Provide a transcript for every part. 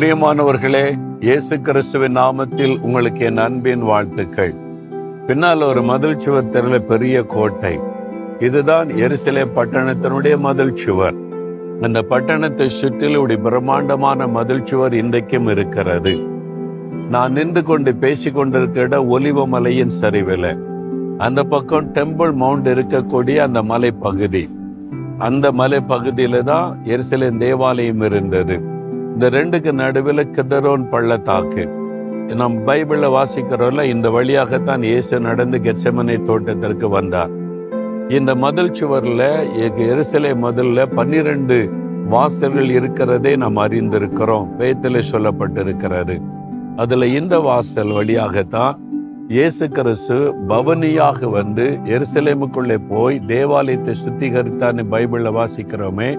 பிரியமானவர்களே இயேசு கிறிஸ்துவின் நாமத்தில் உங்களுக்கு என் அன்பின் வாழ்த்துக்கள். பின்னால் ஒரு மதில் சுவர் தெருல பெரிய கோட்டை. இதுதான் எருசலே பட்டணத்தினுடைய மதில் சுவர் அந்த பட்டணத்தை சுற்றிலும் இப்படி பிரம்மாண்டமான மதில் சுவர் இன்றைக்கும் இருக்கிறது. நான் நின்று கொண்டு பேசி கொண்டிருக்கிற இடம் ஒலிவ மலையின் சரிவில். அந்த பக்கம் டெம்பிள் மவுண்ட் இருக்கக்கூடிய அந்த மலை பகுதி அந்த மலை பகுதியில தான் எரிசலின் தேவாலயம் இருந்தது. இந்த ரெண்டுக்கு நடுவில் கிதரோன் பள்ளத்தாக்கு. நம் பைபிளில் வாசிக்கிறோம்ல இந்த வழியாகத்தான் இயேசு நடந்து கெட்சமனை தோட்டத்திற்கு வந்தார். இந்த மதில் சுவரில் எரிசலை எருசலே மதில்ல பன்னிரண்டு வாசல்கள் இருக்கிறதே நாம் அறிந்திருக்கிறோம். வேத்தில் சொல்லப்பட்டிருக்கிறது. அதில் இந்த வாசல் வழியாகத்தான் இயேசு கிறிஸ்து பவனியாக வந்து எருசலேமுக்குள்ளே போய் தேவாலயத்தை சுத்திகரித்தான்னு பைபிளில் வாசிக்கிறோமே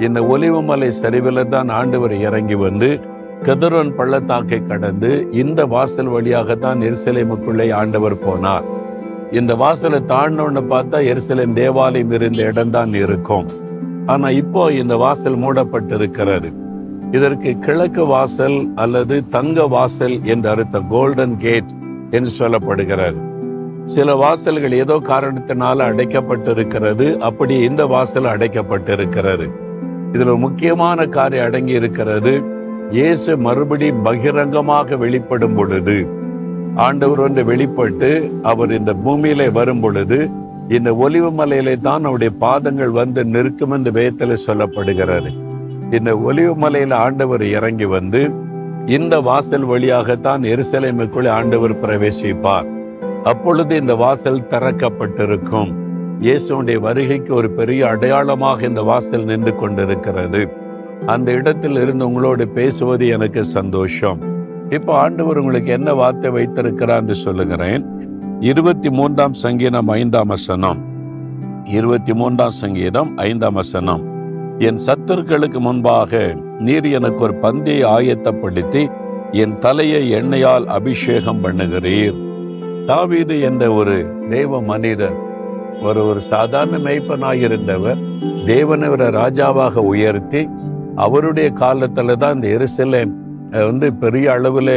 இந்த ஒலிவமலை சரிவில் தான் ஆண்டவர் இறங்கி வந்து கதிரோன் பள்ளத்தாக்கை கடந்து இந்த வாசல் வழியாகத்தான் எருசலேமுக்குள்ளே ஆண்டவர் போனார். இந்த வாசலை தாண்டினோன்னு பார்த்தா எருசலேம் தேவாலயம் இருந்த இடம்தான் இருக்கும். ஆனா இப்போ இந்த வாசல் மூடப்பட்டிருக்கிறது. இதற்கு கிழக்கு வாசல் அல்லது தங்க வாசல் என்று அர்த்தம் கோல்டன் கேட் என்று சொல்லப்படுகிறது. சில வாசல்கள் ஏதோ காரணத்தினால அடைக்கப்பட்டிருக்கிறது. அப்படி இந்த வாசல் அடைக்கப்பட்டிருக்கிறது. இதுல முக்கியமான காரியம் அடங்கி இருக்கிறது. இயேசு மறுபடி பகிரங்கமாக வெளிப்படும் பொழுது ஆண்டவர் வந்து வெளிப்பட்டு அவர் இந்த பூமியிலே வரும் பொழுது இந்த ஒலிவு மலையிலே தான் அவருடைய பாதங்கள் வந்து நிற்கும் என்று வேத்தில சொல்லப்படுகிறது. இந்த ஒலிவு மலையில ஆண்டவர் இறங்கி வந்து இந்த வாசல் வழியாகத்தான் எருசலேமுக்குள்ளே ஆண்டவர் பிரவேசிப்பார். அப்பொழுது இந்த வாசல் திறக்கப்பட்டிருக்கும். இயேசுடைய வருகைக்கு ஒரு பெரிய அடையாளமாக இந்த வாசல் நின்று கொண்டிருக்கிறது. அந்த இடத்தில் இருந்து உங்களோடு பேசுவது எனக்கு சந்தோஷம். இப்போ ஆண்டவர் உங்களுக்கு என்ன வார்த்தை வைத்திருக்கிறார் என்று சொல்லுகிறேன். இருபத்தி மூன்றாம் சங்கீதம் ஐந்தாம் வசனம். இருபத்தி மூன்றாம் சங்கீதம் ஐந்தாம் வசனம். என் சத்துருக்களுக்கு முன்பாக நீர் எனக்கு ஒரு பந்தியை ஆயத்தப்படுத்தி என் தலையை எண்ணெயால் அபிஷேகம் பண்ணுகிறீர். தாவீது என்ற ஒரு தேவ மனிதர் ஒரு ஒரு சாதாரண மேய்ப்பனாய் இருந்தவர் தேவனை ஒரு ராஜாவாக உயர்த்தி அவருடைய காலத்துல தான் இந்த எருசலேம் வந்து பெரிய அளவில்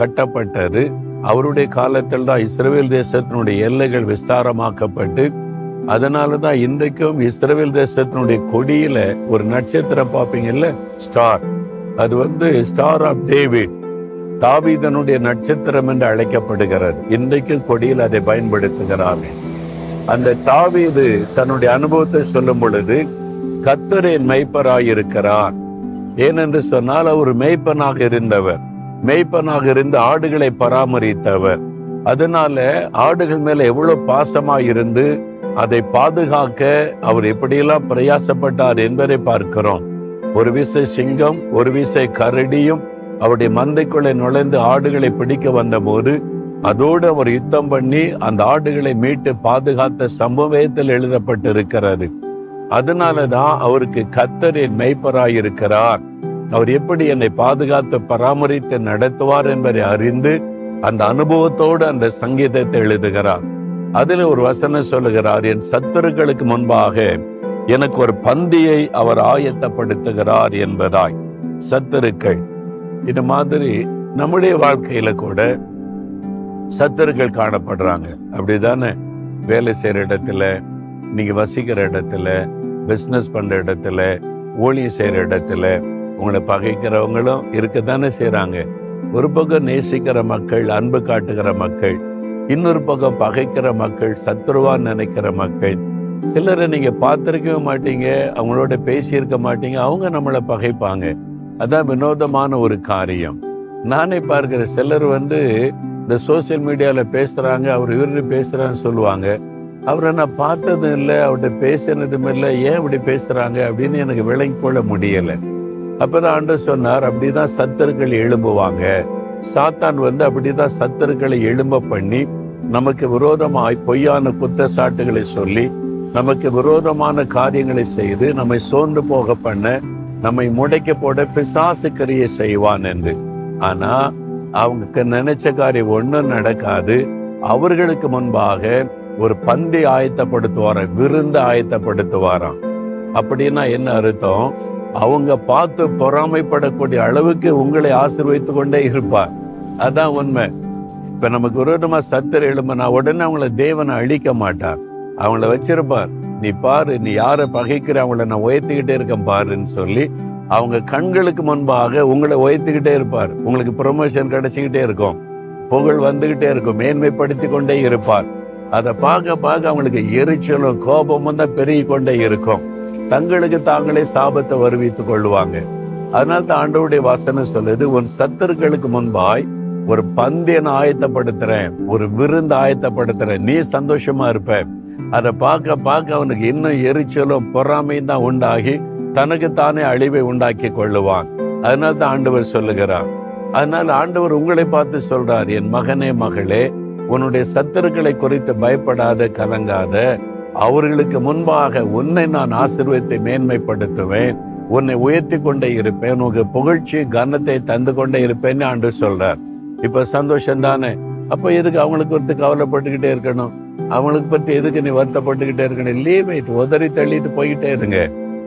கட்டப்பட்டது. அவருடைய காலத்தில் தான் இஸ்ரேல் தேசத்தினுடைய எல்லைகள் விஸ்தாரமாக்கப்பட்டு அதனால தான் இன்றைக்கும் இஸ்ரேல் தேசத்தினுடைய கொடியில ஒரு நட்சத்திரம் பார்ப்பீங்கல்ல? ஸ்டார் அது வந்து ஸ்டார் ஆஃப் டேவிட் தாவிதனுடைய நட்சத்திரம் என்று அழைக்கப்படுகிறது. இன்றைக்கும் கொடியில் அதை பயன்படுத்துகிறார்கள். அந்த தாவீது தன்னுடைய அனுபவத்தை சொல்லும் பொழுது கத்தரின் மெய்ப்பராயிருக்கிறார். ஏனென்று சொன்னால் அவர் மெய்ப்பனாக இருந்தவர். மெய்ப்பனாக இருந்து ஆடுகளை பராமரித்தவர். அதனால ஆடுகள் மேல எவ்வளவு பாசமாக இருந்து அதை பாதுகாக்க அவர் எப்படியெல்லாம் பிரயாசப்பட்டார் என்பதை பார்க்கிறோம். ஒரு விசை சிங்கம் ஒரு விசை கரடியும் அவருடைய மந்தைக்குள்ளே நுழைந்து ஆடுகளை பிடிக்க வந்தபோது அதோடு அவர் யுத்தம் பண்ணி அந்த ஆடுகளை மீட்டு பாதுகாத்த சம்பவத்தில் எழுதப்பட்டிருக்கிறது. அதனாலதான் அவருக்கு கத்தரின் மெய்ப்பராய் இருக்கிறார் அவர் எப்படி என்னை பாதுகாத்து பராமரித்து நடத்துவார் என்பதை அறிந்து அந்த அனுபவத்தோடு அந்த சங்கீதத்தை எழுதுகிறார். அதில் ஒரு வசனம் சொல்லுகிறார் என் சத்துருக்களுக்கு முன்பாக எனக்கு ஒரு பந்தியை அவர் ஆயத்தப்படுத்துகிறார் என்பதாய். சத்துருக்கள் இது மாதிரி நம்முடைய வாழ்க்கையில கூட சத்துருக்கள் காணப்படுறாங்க. அப்படிதானே? வேலை செய்யற இடத்துல நீங்க வசிக்கிற இடத்துல பிஸ்னஸ் பண்ற இடத்துல ஊழியம் செய்யற இடத்துல உங்களை பகைக்கிறவங்களும் இருக்கத்தானே செய்கிறாங்க ஒரு பக்கம் நேசிக்கிற மக்கள் அன்பு காட்டுகிற மக்கள் இன்னொரு பக்கம் பகைக்கிற மக்கள் சத்துருவா நினைக்கிற மக்கள். சிலரை நீங்க பார்த்துருக்கவே மாட்டீங்க அவங்களோட பேசியிருக்க மாட்டீங்க அவங்க நம்மளை பகைப்பாங்க. அதான் வினோதமான ஒரு காரியம். நானே பார்க்கிற சிலர் வந்து இந்த சோசியல் மீடியாவில் பேசுகிறாங்க அவர் இவரு பேசுகிறான்னு சொல்லுவாங்க. அவரை நான் பார்த்ததும் இல்லை அவர்கிட்ட பேசினதும் இல்லை ஏன் இப்படி பேசுகிறாங்க அப்படின்னு எனக்கு விளங்கி கொள்ள முடியலை. அப்போ தான் ஆண்டவர் சொன்னார் அப்படிதான் சத்தர்கள் எழும்புவாங்க. சாத்தான் வந்து அப்படி தான் சத்தர்களை எழும்ப பண்ணி நமக்கு விரோதமாய் பொய்யான குற்றச்சாட்டுகளை சொல்லி நமக்கு விரோதமான காரியங்களை செய்து நம்மை சோர்ந்து போக பண்ண நம்மை முடைக்க போட பிசாசு கரியை செய்வான் என்று. ஆனால் அவங்க நினைச்ச காரியம் ஒன்றும் நடக்காது. அவர்களுக்கு முன்பாக ஒரு பந்தி ஆயத்தப்படுத்துவாராம் விருந்து ஆயத்தப்படுத்துவாராம். அப்படின்னா என்ன அர்த்தம்? அவங்க பார்த்து பொறாமைப்படக்கூடிய அளவுக்கு உங்களை ஆசிர்வதித்து கொண்டே இருப்பார். அதான் உண்மை. இப்ப நமக்கு விரோதமா சத்தர் எழும்புனா உடனே அவங்கள தேவனை அழிக்க மாட்டார். அவங்கள வச்சிருப்பார். நீ பாரு நீ யாரை பகைக்கிற அவங்கள நான் உயர்த்திக்கிட்டே இருக்கேன் பாருன்னு சொல்லி அவங்க கண்களுக்கு முன்பாக உங்களை உயர்த்திக்கிட்டே இருப்பார். உங்களுக்கு ப்ரொமோஷன் கிடைச்சிக்கிட்டே இருக்கும். புகழ் வந்துகிட்டே இருக்கும். மேன்மைப்படுத்தி கொண்டே இருப்பார். அதை பார்க்க பார்க்க அவங்களுக்கு எரிச்சலும் கோபமும் தான் பெருகி கொண்டே இருக்கும். தங்களுக்கு தாங்களே சாபத்தை வருவித்துக் கொள்வாங்க. அதனால தான் ஆண்டவுடைய வசனம் சொல்லுது உன் சத்துருக்களுக்கு முன்பாய் ஒரு பந்தியன் ஆயத்தப்படுத்துறேன். ஒரு விருந்து ஆயத்தப்படுத்துறேன். நீ சந்தோஷமா இருப்ப. அதை பார்க்க பார்க்க அவனுக்கு இன்னும் எரிச்சலும் பொறாமையும் தான் உண்டாகி தனக்கு தானே அழிவை உண்டாக்கி கொள்ளுவான். அதனால தான் ஆண்டவர் சொல்லுகிறார் அதனால் ஆண்டவர் உங்களை பார்த்து சொல்றார் என் மகனே மகளே உன்னுடைய சத்துருக்களை குறித்து பயப்படாத கலங்காத அவர்களுக்கு முன்பாக உன்னை நான் ஆசிர்வத்தை மேன்மைப்படுத்துவேன். உன்னை உயர்த்தி கொண்டே இருப்பேன். உங்க புகழ்ச்சி கனத்தை தந்து கொண்டே இருப்பேன்னு ஆண்டு சொல்றார். இப்ப சந்தோஷம் தானே? அப்ப எதுக்கு அவங்களுக்கு ஒருத்து கவலைப்பட்டுக்கிட்டே இருக்கணும்? அவங்களுக்கு பற்றி எதுக்கு நீ வருத்தப்பட்டுக்கிட்டே இருக்கணும்? லீவ் இட் உதறி தள்ளிட்டு போய்கிட்டே இருங்க.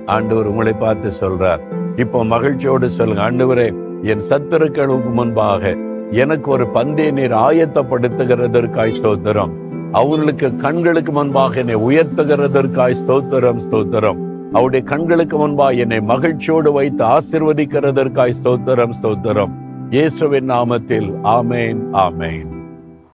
ஆண்டவர் உங்களை பார்த்து சொல்றார். இப்போ மகிழ்ச்சியோடு சொல்லுங்க ஆண்டவரே என் சத்துருக்களுக்கு முன்பாக எனக்கு ஒரு பந்தய நீர் ஆயத்தப்படுத்துகிறதற்காய் ஸ்தோத்திரம். அவர்களுக்கு கண்களுக்கு முன்பாக என்னை உயர்த்துகிறதற்காய் ஸ்தோத்திரம் ஸ்தோத்திரம். அவருடைய கண்களுக்கு முன்பாக என்னை மகிழ்ச்சியோடு வைத்து ஆசிர்வதிக்கிறதற்காய் ஸ்தோத்திரம் ஸ்தோத்திரம். இயேசுவின் நாமத்தில் ஆமேன் ஆமேன்.